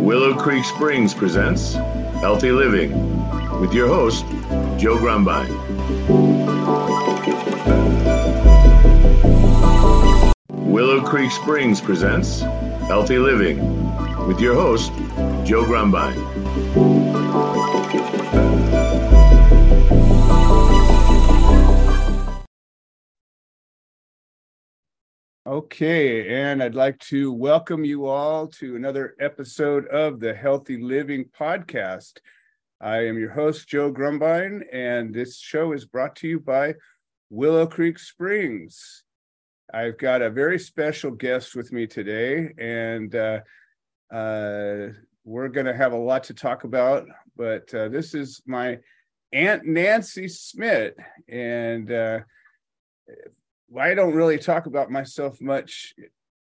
Willow Creek Springs presents Healthy Living with your host, Joe Grumbine. Willow Creek Springs presents Healthy Living with your host, Joe Grumbine. Okay, and I'd like to welcome you all to another episode of the Healthy Living Podcast. I am your host, Joe Grumbine, and this show is brought to you by Willow Creek Springs. I've got a very special guest with me today, and uh, uh, we're going to have a lot to talk about. But uh, this is my Aunt Nancy Smith, and uh, I don't really talk about myself much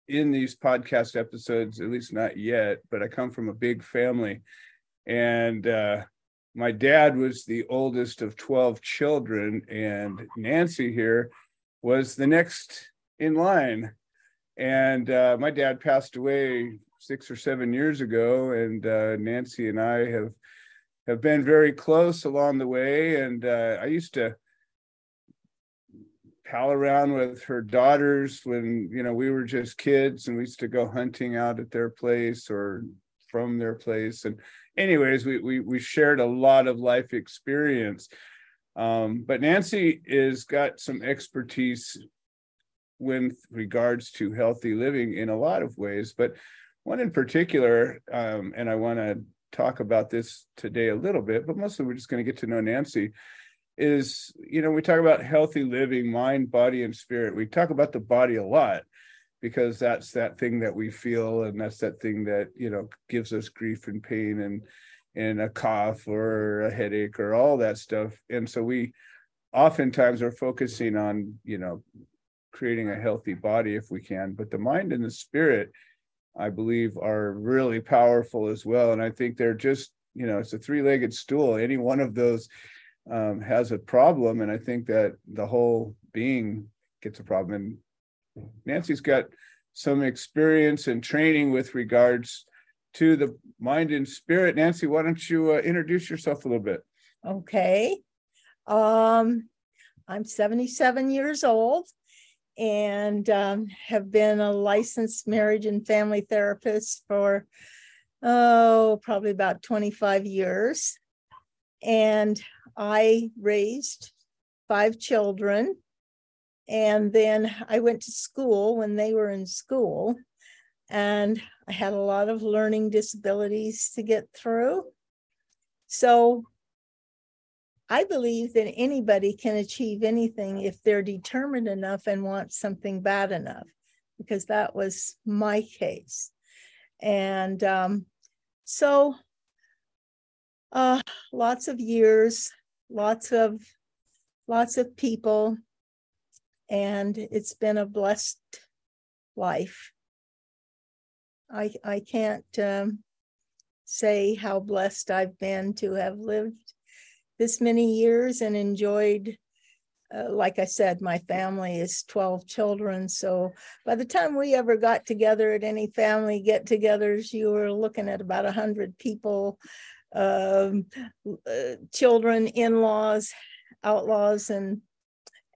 in these podcast episodes, at least not yet, but I come from a big family. And uh, my dad was the oldest of 12 children, and Nancy here was the next in line. And uh, my dad passed away six or seven years ago, and uh, Nancy and I have have been very close along the way. And uh, I used to pal around with her daughters when you know we were just kids and we used to go hunting out at their place or from their place. And anyways we we, we shared a lot of life experience. Um, but nancy is got some expertise with regards to healthy living in a lot of ways. But one in particular um, and i want to talk about this today a little bit but mostly we're just going to get to know nancy is you know we talk about healthy living mind body and spirit. We talk about the body a lot because that's that thing that we feel and that's that thing that you know gives us grief and pain and and a cough or a headache or all that stuff. And so we oftentimes are focusing on you know creating a healthy body if we can. But the mind and the spirit i believe are really powerful as well. And i think they're just you know it's a three-legged stool. Any one of those um, has a problem, and I think that the whole being gets a problem. And Nancy's got some experience and training with regards to the mind and spirit. Nancy, why don't you uh, introduce yourself a little bit? Okay. Um, I'm 77 years old and um, have been a licensed marriage and family therapist for, oh, probably about 25 years. And I raised five children. And then I went to school when they were in school. And I had a lot of learning disabilities to get through. So I believe that anybody can achieve anything if they're determined enough and want something bad enough, because that was my case. And um, so uh, lots of years, lots of lots of people, and it's been a blessed life. I I can't um, say how blessed I've been to have lived this many years and enjoyed. Uh, like I said, my family is 12 children. So by the time we ever got together at any family get togethers, you were looking at about 100 people um, uh, children, in-laws, outlaws, and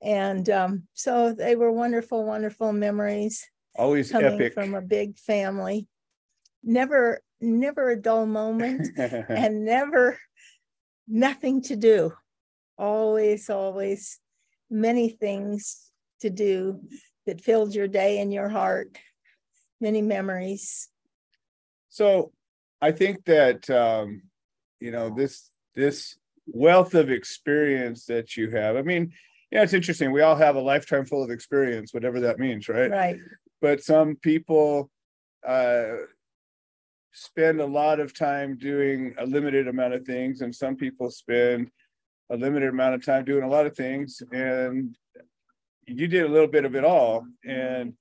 and um, so they were wonderful, wonderful memories. Always coming epic from a big family. Never, never a dull moment, and never nothing to do. Always, always many things to do that filled your day and your heart. Many memories. So, I think that um, you know this this wealth of experience that you have. I mean yeah it's interesting. We all have a lifetime full of experience whatever that means right? Right. But some people uh spend a lot of time doing a limited amount of things and some people spend a limited amount of time doing a lot of things and you did a little bit of it all. And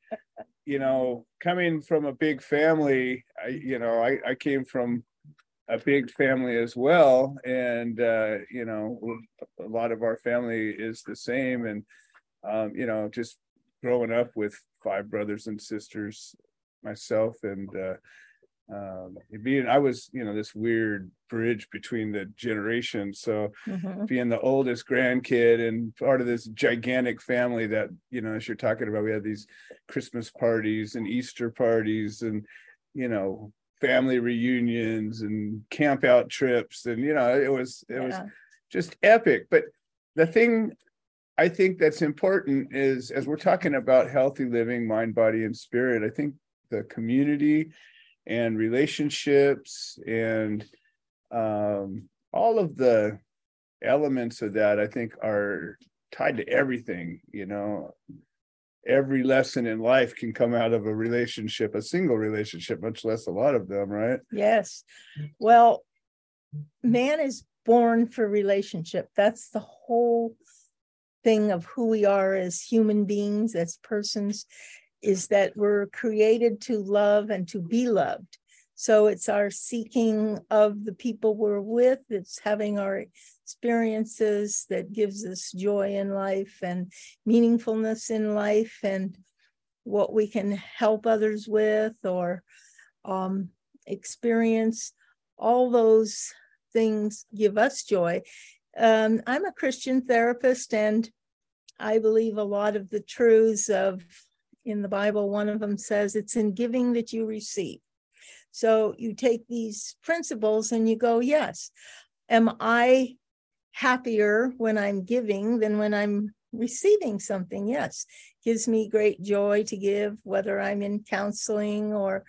you know coming from a big family i you know i, I came from a big family as well. And uh, you know a lot of our family is the same. And um, you know just growing up with five brothers and sisters myself and uh, um being i was you know this weird bridge between the generations. So Mhm. being the oldest grandkid and part of this gigantic family that you know as you're talking about we had these christmas parties and easter parties and you know family reunions and camp out trips and you know it was it was just epic. But the thing i think that's important is as we're talking about healthy living mind body and spirit i think the community and relationships and um all of the elements of that i think are tied to everything you know every lesson in life can come out of a relationship a single relationship much less a lot of them right Yes. Well, man is born for relationship. That's the whole thing of who we are as human beings, as persons, is that we're created to love and to be loved. So it's our seeking of the people we're with, it's having our experiences that gives us joy in life and meaningfulness in life and what we can help others with or um, experience. All those things give us joy. Um, I'm a Christian therapist, and I believe a lot of the truths of in the Bible. One of them says it's in giving that you receive. So you take these principles and you go, yes, am I happier when I'm giving than when I'm receiving something? Yes, gives me great joy to give, whether I'm in counseling or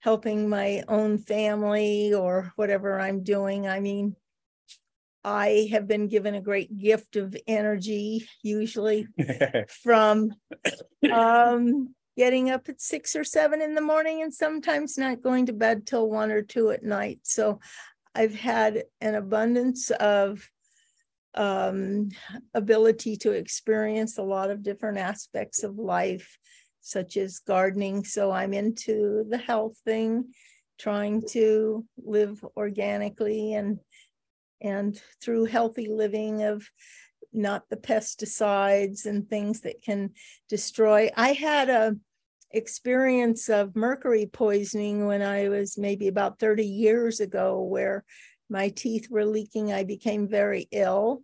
helping my own family or whatever I'm doing. I mean, I have been given a great gift of energy, usually from um, getting up at six or seven in the morning and sometimes not going to bed till one or two at night. So I've had an abundance of um, ability to experience a lot of different aspects of life, such as gardening. So I'm into the health thing, trying to live organically and and through healthy living of not the pesticides and things that can destroy. I had a experience of mercury poisoning when I was maybe about 30 years ago where my teeth were leaking. I became very ill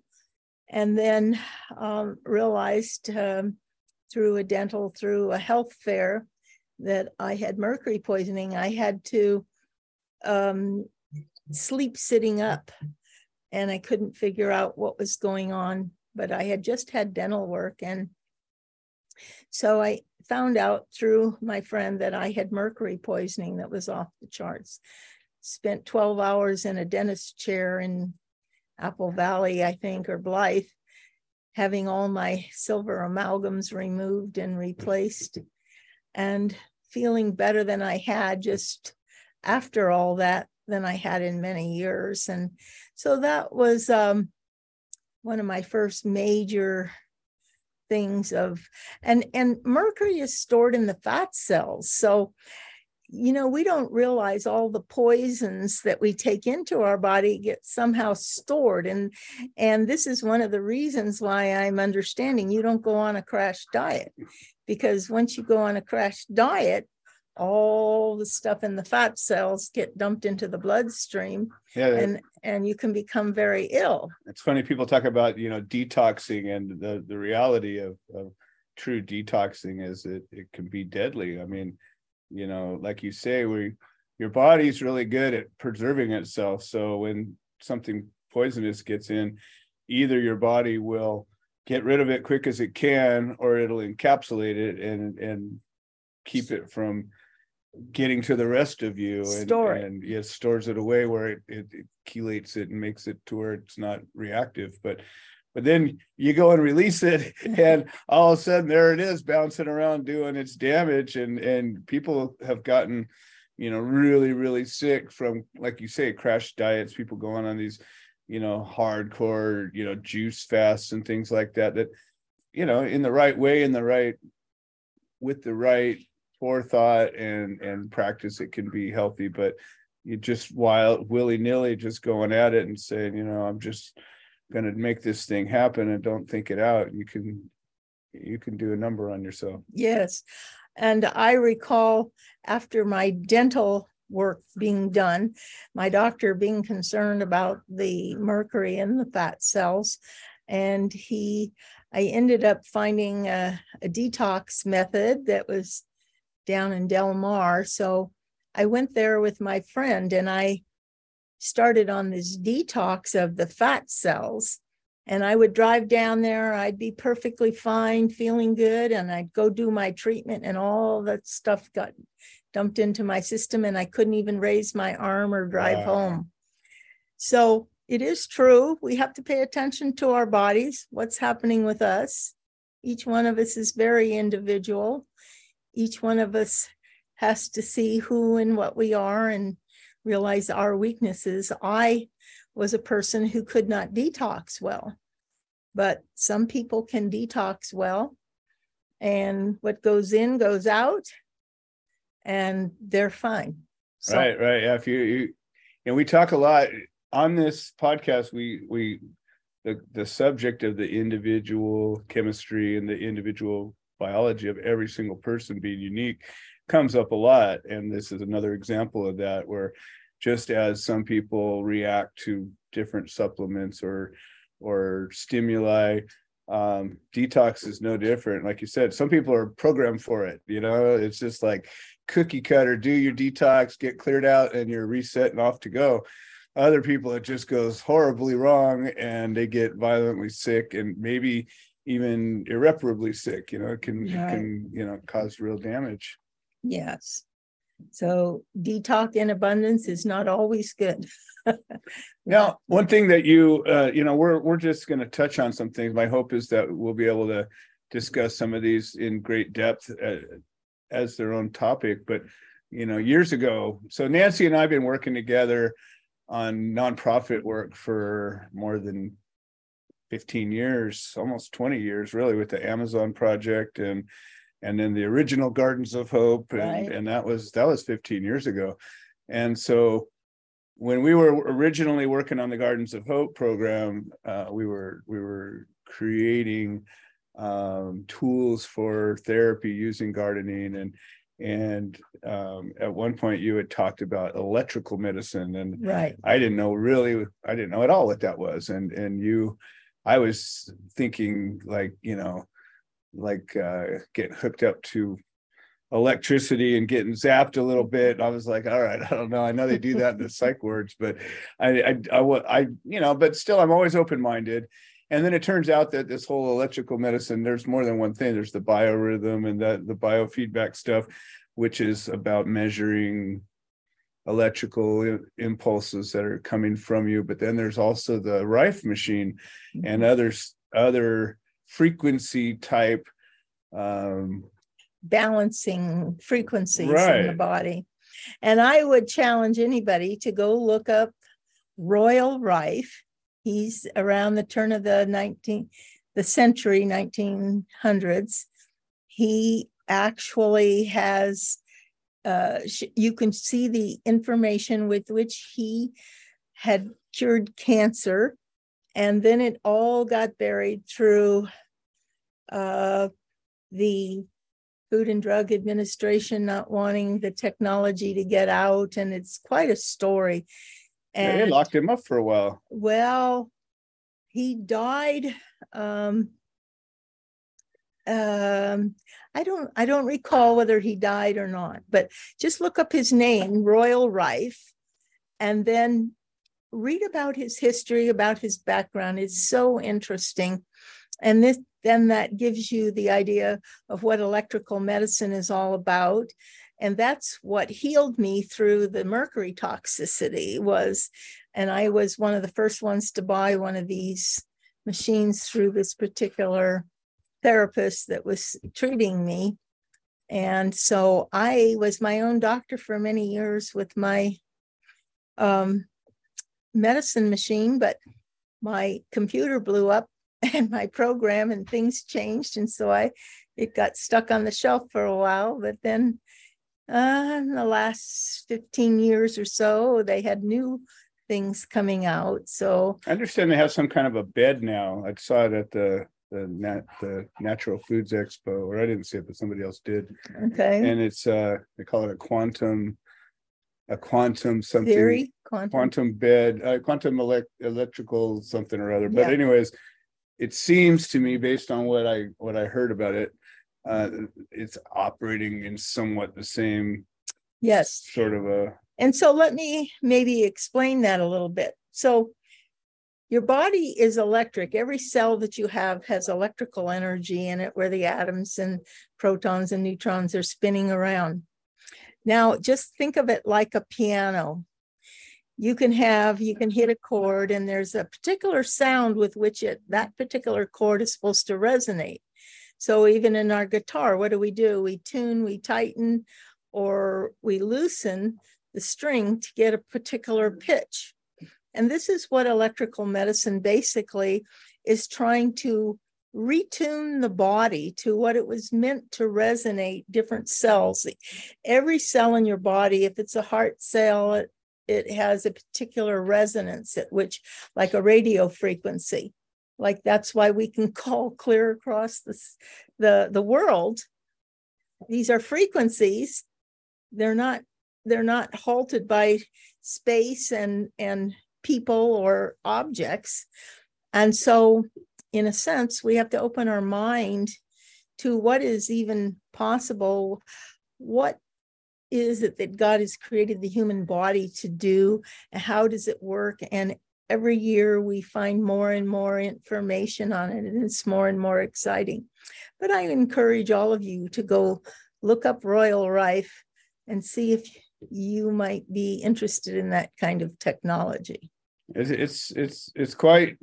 and then um, realized um, through a dental, through a health fair, that I had mercury poisoning. I had to um, sleep sitting up and I couldn't figure out what was going on. But I had just had dental work. And so I found out through my friend that I had mercury poisoning that was off the charts. Spent 12 hours in a dentist chair in Apple Valley, I think, or Blythe, having all my silver amalgams removed and replaced, and feeling better than I had just after all that than I had in many years. And so that was um, one of my first major things of and and mercury is stored in the fat cells so you know we don't realize all the poisons that we take into our body get somehow stored and and this is one of the reasons why i'm understanding you don't go on a crash diet because once you go on a crash diet all the stuff in the fat cells get dumped into the bloodstream yeah and and you can become very ill. It's funny people talk about you know detoxing and the the reality of, of true detoxing is it it can be deadly. I mean you know like you say we your body's really good at preserving itself so when something poisonous gets in either your body will get rid of it quick as it can or it'll encapsulate it and and keep it from getting to the rest of you and, Store it. and it stores it away where it, it, it chelates it and makes it to where it's not reactive but but then you go and release it and all of a sudden there it is bouncing around doing its damage and and people have gotten you know really really sick from like you say crash diets people going on these you know hardcore you know juice fasts and things like that that you know in the right way in the right with the right forethought and and practice it can be healthy. But you just wild willy-nilly just going at it and saying you know i'm just going to make this thing happen and don't think it out you can you can do a number on yourself Yes. And I recall after my dental work being done. My doctor being concerned about the mercury in the fat cells. And he, I ended up finding a, a detox method that was down in Del Mar. So I went there with my friend and I started on this detox of the fat cells. And I would drive down there, I'd be perfectly fine, feeling good, and I'd go do my treatment, and all that stuff got dumped into my system, and I couldn't even raise my arm or drive wow. home. So it is true. We have to pay attention to our bodies, what's happening with us. Each one of us is very individual. Each one of us has to see who and what we are and realize our weaknesses. I was a person who could not detox well, but some people can detox well, and what goes in goes out, and they're fine. So, right, right. Yeah, if you, you and we talk a lot on this podcast, we we the the subject of the individual chemistry and the individual biology of every single person being unique comes up a lot and this is another example of that where just as some people react to different supplements or or stimuli um detox is no different. Like you said some people are programmed for it you know? It's just like cookie cutter do your detox get cleared out and you're reset and off to go. Other people it just goes horribly wrong and they get violently sick and maybe even irreparably sick you know? It can it can you know cause real damage yes so detox in abundance is not always good. now, one thing that you uh, you know, we're we're just going to touch on some things. My hope is that we'll be able to discuss some of these in great depth uh, as their own topic. But you know, years ago, so Nancy and I've been working together on nonprofit work for more than 15 years, almost 20 years, really, with the Amazon project and and then the original Gardens of Hope, and, right. and that was that was 15 years ago. And so when we were originally working on the Gardens of Hope program, uh, we were we were creating um, tools for therapy using gardening and and um, at one point you had talked about electrical medicine and right i didn't know really i didn't know at all what that was and and you i was thinking like you know like uh, getting hooked up to electricity and getting zapped a little bit. I was like, all right, I don't know. I know they do that in the psych wards, but I, I, I, I, you know, but still, I'm always open minded. And then it turns out that this whole electrical medicine, there's more than one thing. There's the biorhythm and that the biofeedback stuff, which is about measuring electrical impulses that are coming from you. But then there's also the Rife machine mm-hmm. and others, other frequency type um balancing frequencies right. in the body. And i would challenge anybody to go look up royal rife. He's around the turn of the 19th the century 1900s he actually has uh, you can see the information with which he had cured cancer and then it all got buried through uh, the Food and Drug Administration not wanting the technology to get out. And it's quite a story. And, they locked him up for a while. Well, he died. Um, um, I don't I don't recall whether he died or not, but just look up his name, Royal Rife, and then read about his history, about his background. It's so interesting. And this then that gives you the idea of what electrical medicine is all about. And that's what healed me through the mercury toxicity was, and I was one of the first ones to buy one of these machines through this particular therapist that was treating me. And so I was my own doctor for many years with my um, medicine machine, but my computer blew up and my program and things changed. And so I, it got stuck on the shelf for a while. But then uh, in the last 15 years or so, they had new things coming out. So I understand they have some kind of a bed now. I saw it at the the nat the natural foods expo or i didn't see it but somebody else did okay and it's uh they call it a quantum a quantum something Theory, quantum. quantum bed, uh, quantum elect- electrical something or other. But Yeah. anyways, it seems to me based on what I what I heard about it, uh, it's operating in somewhat the same Yes. sort of a And so let me maybe explain that a little bit. So your body is electric. Every cell that you have has electrical energy in it where the atoms and protons and neutrons are spinning around. Now, just think of it like a piano. You can have, you can hit a chord and there's a particular sound with which it, that particular chord is supposed to resonate. So even in our guitar, what do we do? We tune, we tighten, or we loosen the string to get a particular pitch. And this is what electrical medicine basically is trying to retune the body to what it was meant to resonate different cells. Every cell in your body, if it's a heart cell, it, it has a particular resonance at which, like a radio frequency. Like that's why we can call clear across the, the, the world. These are frequencies. They're not they're not halted by space and and people or objects and so in a sense we have to open our mind to what is even possible. What is it that god has created the human body to do? How does it work? And every year we find more and more information on it and it's more and more exciting. But i encourage all of you to go look up royal rife and see if you might be interested in that kind of technology. It's it's it's quite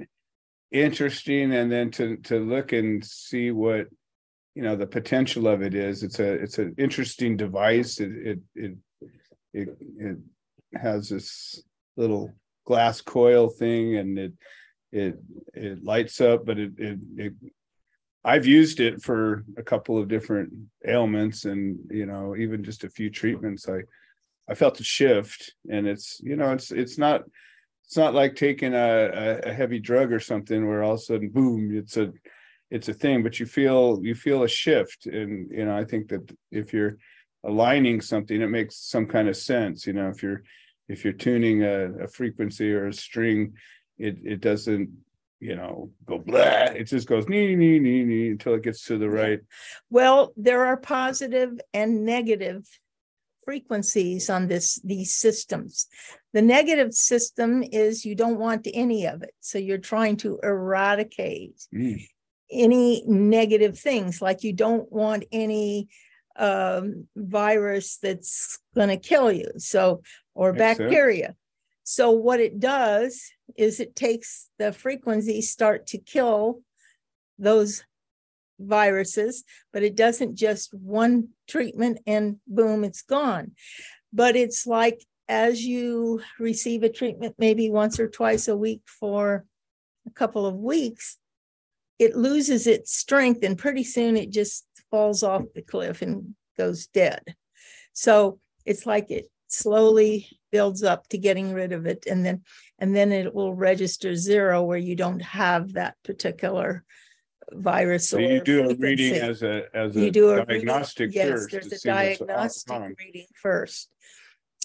interesting, and then to to look and see what you know the potential of it is. It's a it's an interesting device. It it it it, it has this little glass coil thing, and it it it lights up, but it it, it I've used it for a couple of different ailments, and you know even just a few treatments. I I felt a shift, and it's you know it's it's not it's not like taking a, a heavy drug or something where all of a sudden boom it's a it's a thing, but you feel you feel a shift, and you know I think that if you're aligning something, it makes some kind of sense. You know if you're if you're tuning a, a frequency or a string, it it doesn't you know go blah it just goes nee nee nee nee until it gets to the right well there are positive and negative frequencies on this these systems the negative system is you don't want any of it so you're trying to eradicate mm. any negative things like you don't want any um, virus that's going to kill you so or Makes sense. bacteria so what it does is it takes the frequencies start to kill those viruses, but it doesn't just one treatment and boom, it's gone. But it's like as you receive a treatment, maybe once or twice a week for a couple of weeks, it loses its strength and pretty soon it just falls off the cliff and goes dead. So it's like it slowly builds up to getting rid of it and then and then it will register zero where you don't have that particular virus so or you do a reading as a as you a do a diagnostic reading, yes there's a diagnostic reading first.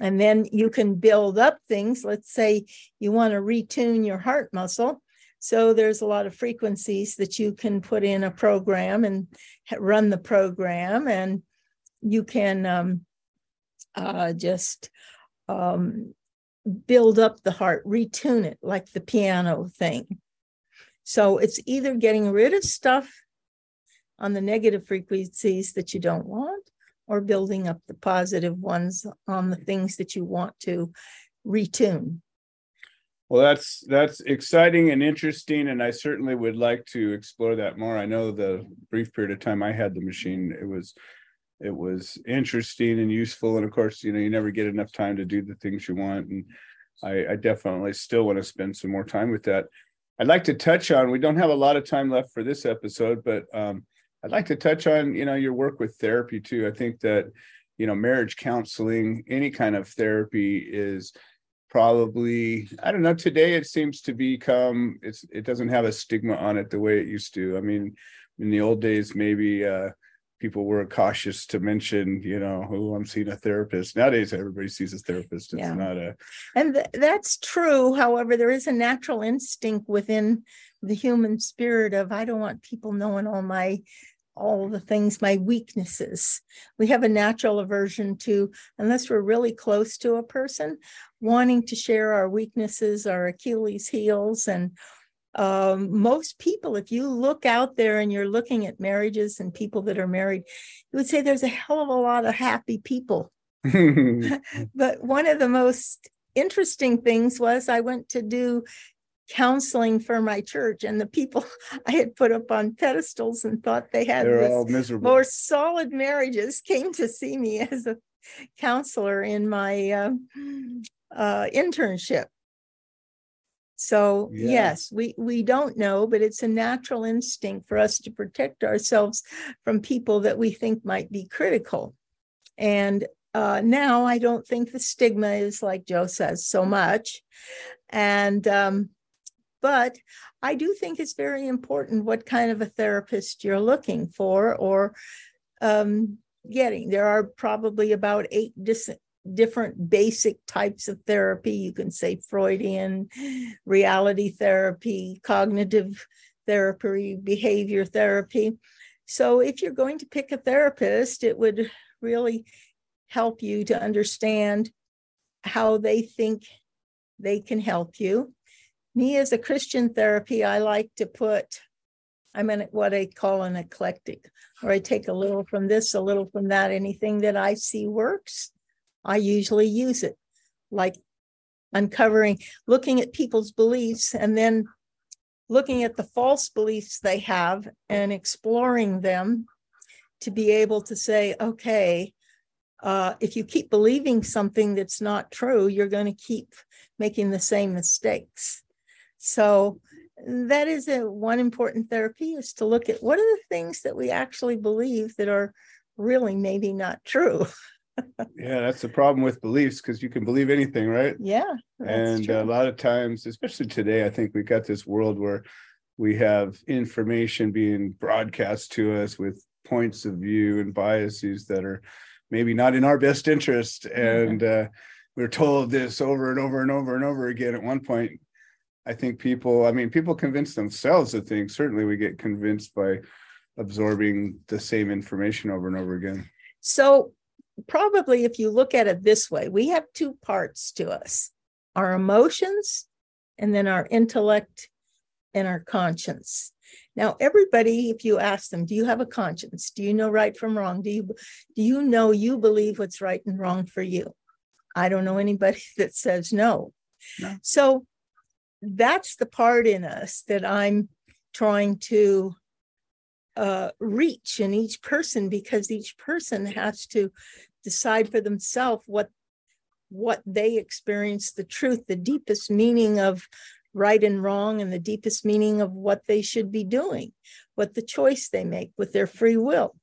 And then you can build up things. Let's say you want to retune your heart muscle. So there's a lot of frequencies that you can put in a program and run the program. And you can um, uh, just um, build up the heart retune it like the piano thing so it's either getting rid of stuff on the negative frequencies that you don't want or building up the positive ones on the things that you want to retune. Well, that's that's exciting and interesting, and I certainly would like to explore that more. I know the brief period of time I had the machine, it was it was interesting and useful, and of course, you know, you never get enough time to do the things you want, and I, I definitely still want to spend some more time with that. I'd like to touch on. We don't have a lot of time left for this episode, but um, I'd like to touch on you know your work with therapy too. I think that you know marriage counseling, any kind of therapy is probably i don't know today it seems to become it's it doesn't have a stigma on it the way it used to i mean in the old days maybe uh people were cautious to mention, you know, who oh, I'm seeing a therapist. Nowadays, everybody sees a therapist. It's yeah. not a. And th- that's true. However, there is a natural instinct within the human spirit of I don't want people knowing all my all the things, my weaknesses. We have a natural aversion to, unless we're really close to a person, wanting to share our weaknesses, our Achilles heels, and um, most people, if you look out there and you're looking at marriages and people that are married, you would say there's a hell of a lot of happy people. but one of the most interesting things was I went to do counseling for my church and the people I had put up on pedestals and thought they had more solid marriages came to see me as a counselor in my uh, uh, internship. So yeah. yes, we we don't know, but it's a natural instinct for us to protect ourselves from people that we think might be critical. And uh, now I don't think the stigma is like Joe says so much, and um, but I do think it's very important what kind of a therapist you're looking for or um, getting. There are probably about eight dis- different basic types of therapy. You can say Freudian, reality therapy, cognitive therapy, behavior therapy. So, if you're going to pick a therapist, it would really help you to understand how they think they can help you. Me, as a Christian therapy, I like to put I'm in what I call an eclectic, or I take a little from this, a little from that. Anything that I see works, I usually use it, like uncovering, looking at people's beliefs and then looking at the false beliefs they have and exploring them to be able to say, okay, uh, if you keep believing something that's not true, you're going to keep making the same mistakes. So that is a one important therapy is to look at what are the things that we actually believe that are really maybe not true. yeah, that's the problem with beliefs because you can believe anything, right? Yeah. And true. a lot of times, especially today, I think we've got this world where we have information being broadcast to us with points of view and biases that are maybe not in our best interest. And uh, we're told this over and over and over and over again. At one point, I think people, I mean, people convince themselves of things. Certainly, we get convinced by absorbing the same information over and over again. So, probably if you look at it this way, we have two parts to us our emotions and then our intellect and our conscience. Now, everybody, if you ask them, do you have a conscience? Do you know right from wrong? Do you do you know you believe what's right and wrong for you? I don't know anybody that says no. no. So that's the part in us that I'm trying to uh, reach in each person because each person has to decide for themselves what what they experience the truth the deepest meaning of right and wrong and the deepest meaning of what they should be doing what the choice they make with their free will.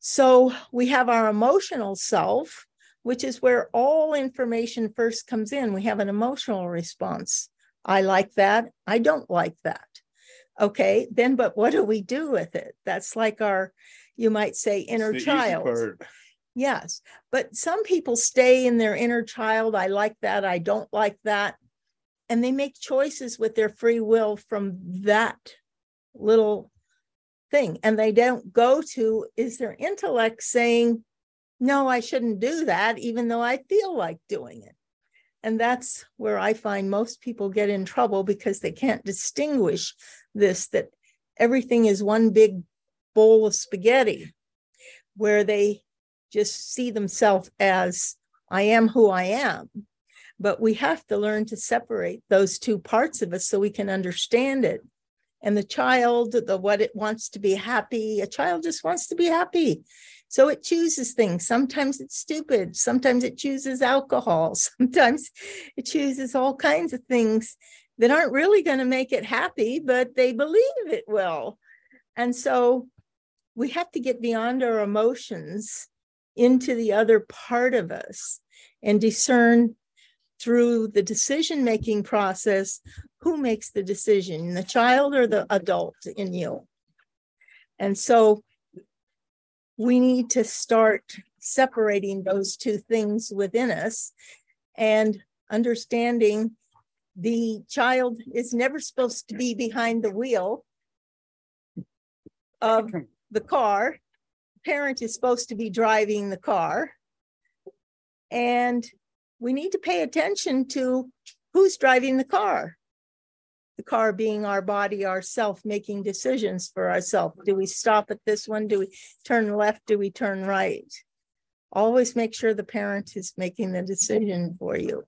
So we have our emotional self which is where all information first comes in. We have an emotional response. I like that. I don't like that. Okay then but what do we do with it? That's like our you might say inner child Yes. But some people stay in their inner child. I like that. I don't like that. And they make choices with their free will from that little thing. And they don't go to, is their intellect saying, no, I shouldn't do that, even though I feel like doing it? And that's where I find most people get in trouble because they can't distinguish this that everything is one big bowl of spaghetti where they just see themselves as I am who I am. But we have to learn to separate those two parts of us so we can understand it. And the child, the what it wants to be happy, a child just wants to be happy. So it chooses things. Sometimes it's stupid. Sometimes it chooses alcohol. Sometimes it chooses all kinds of things that aren't really going to make it happy, but they believe it will. And so we have to get beyond our emotions into the other part of us and discern through the decision making process who makes the decision, the child or the adult in you. And so we need to start separating those two things within us and understanding the child is never supposed to be behind the wheel of the car. Parent is supposed to be driving the car. And we need to pay attention to who's driving the car. The car being our body, ourself, making decisions for ourselves. Do we stop at this one? Do we turn left? Do we turn right? Always make sure the parent is making the decision for you.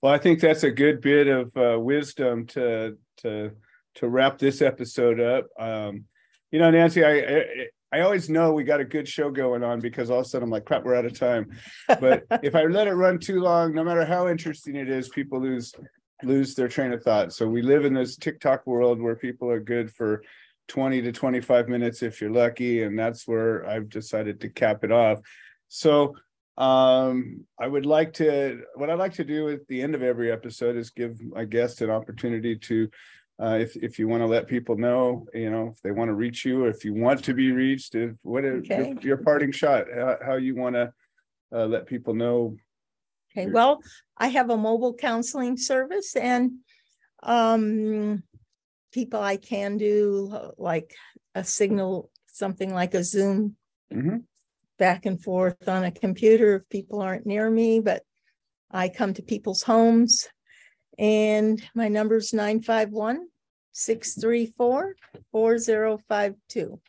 Well, I think that's a good bit of uh, wisdom to to to wrap this episode up. Um, you know, Nancy, I, I I always know we got a good show going on because all of a sudden I'm like, crap, we're out of time. But if I let it run too long, no matter how interesting it is, people lose lose their train of thought. So we live in this TikTok world where people are good for 20 to 25 minutes if you're lucky, and that's where I've decided to cap it off. So um, I would like to, what I'd like to do at the end of every episode is give my guest an opportunity to, uh, if if you want to let people know, you know, if they want to reach you, or if you want to be reached, if what is Okay. your, your parting shot, how, how you want to uh, let people know. Okay, well, I have a mobile counseling service and um people I can do like a signal, something like a Zoom Mhm. back and forth on a computer if people aren't near me, but I come to people's homes. And my number's 951 634 4052.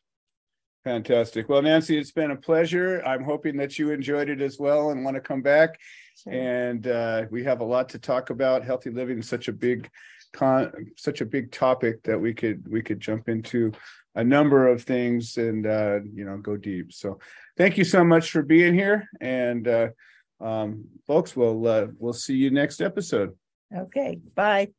Fantastic. Well, Nancy, it's been a pleasure. I'm hoping that you enjoyed it as well and want to come back. And uh, we have a lot to talk about. Healthy living is such a big con, such a big topic that we could we could jump into a number of things and uh, you know go deep. So, thank you so much for being here, and uh, um, folks, we'll uh, we'll see you next episode. Okay, bye.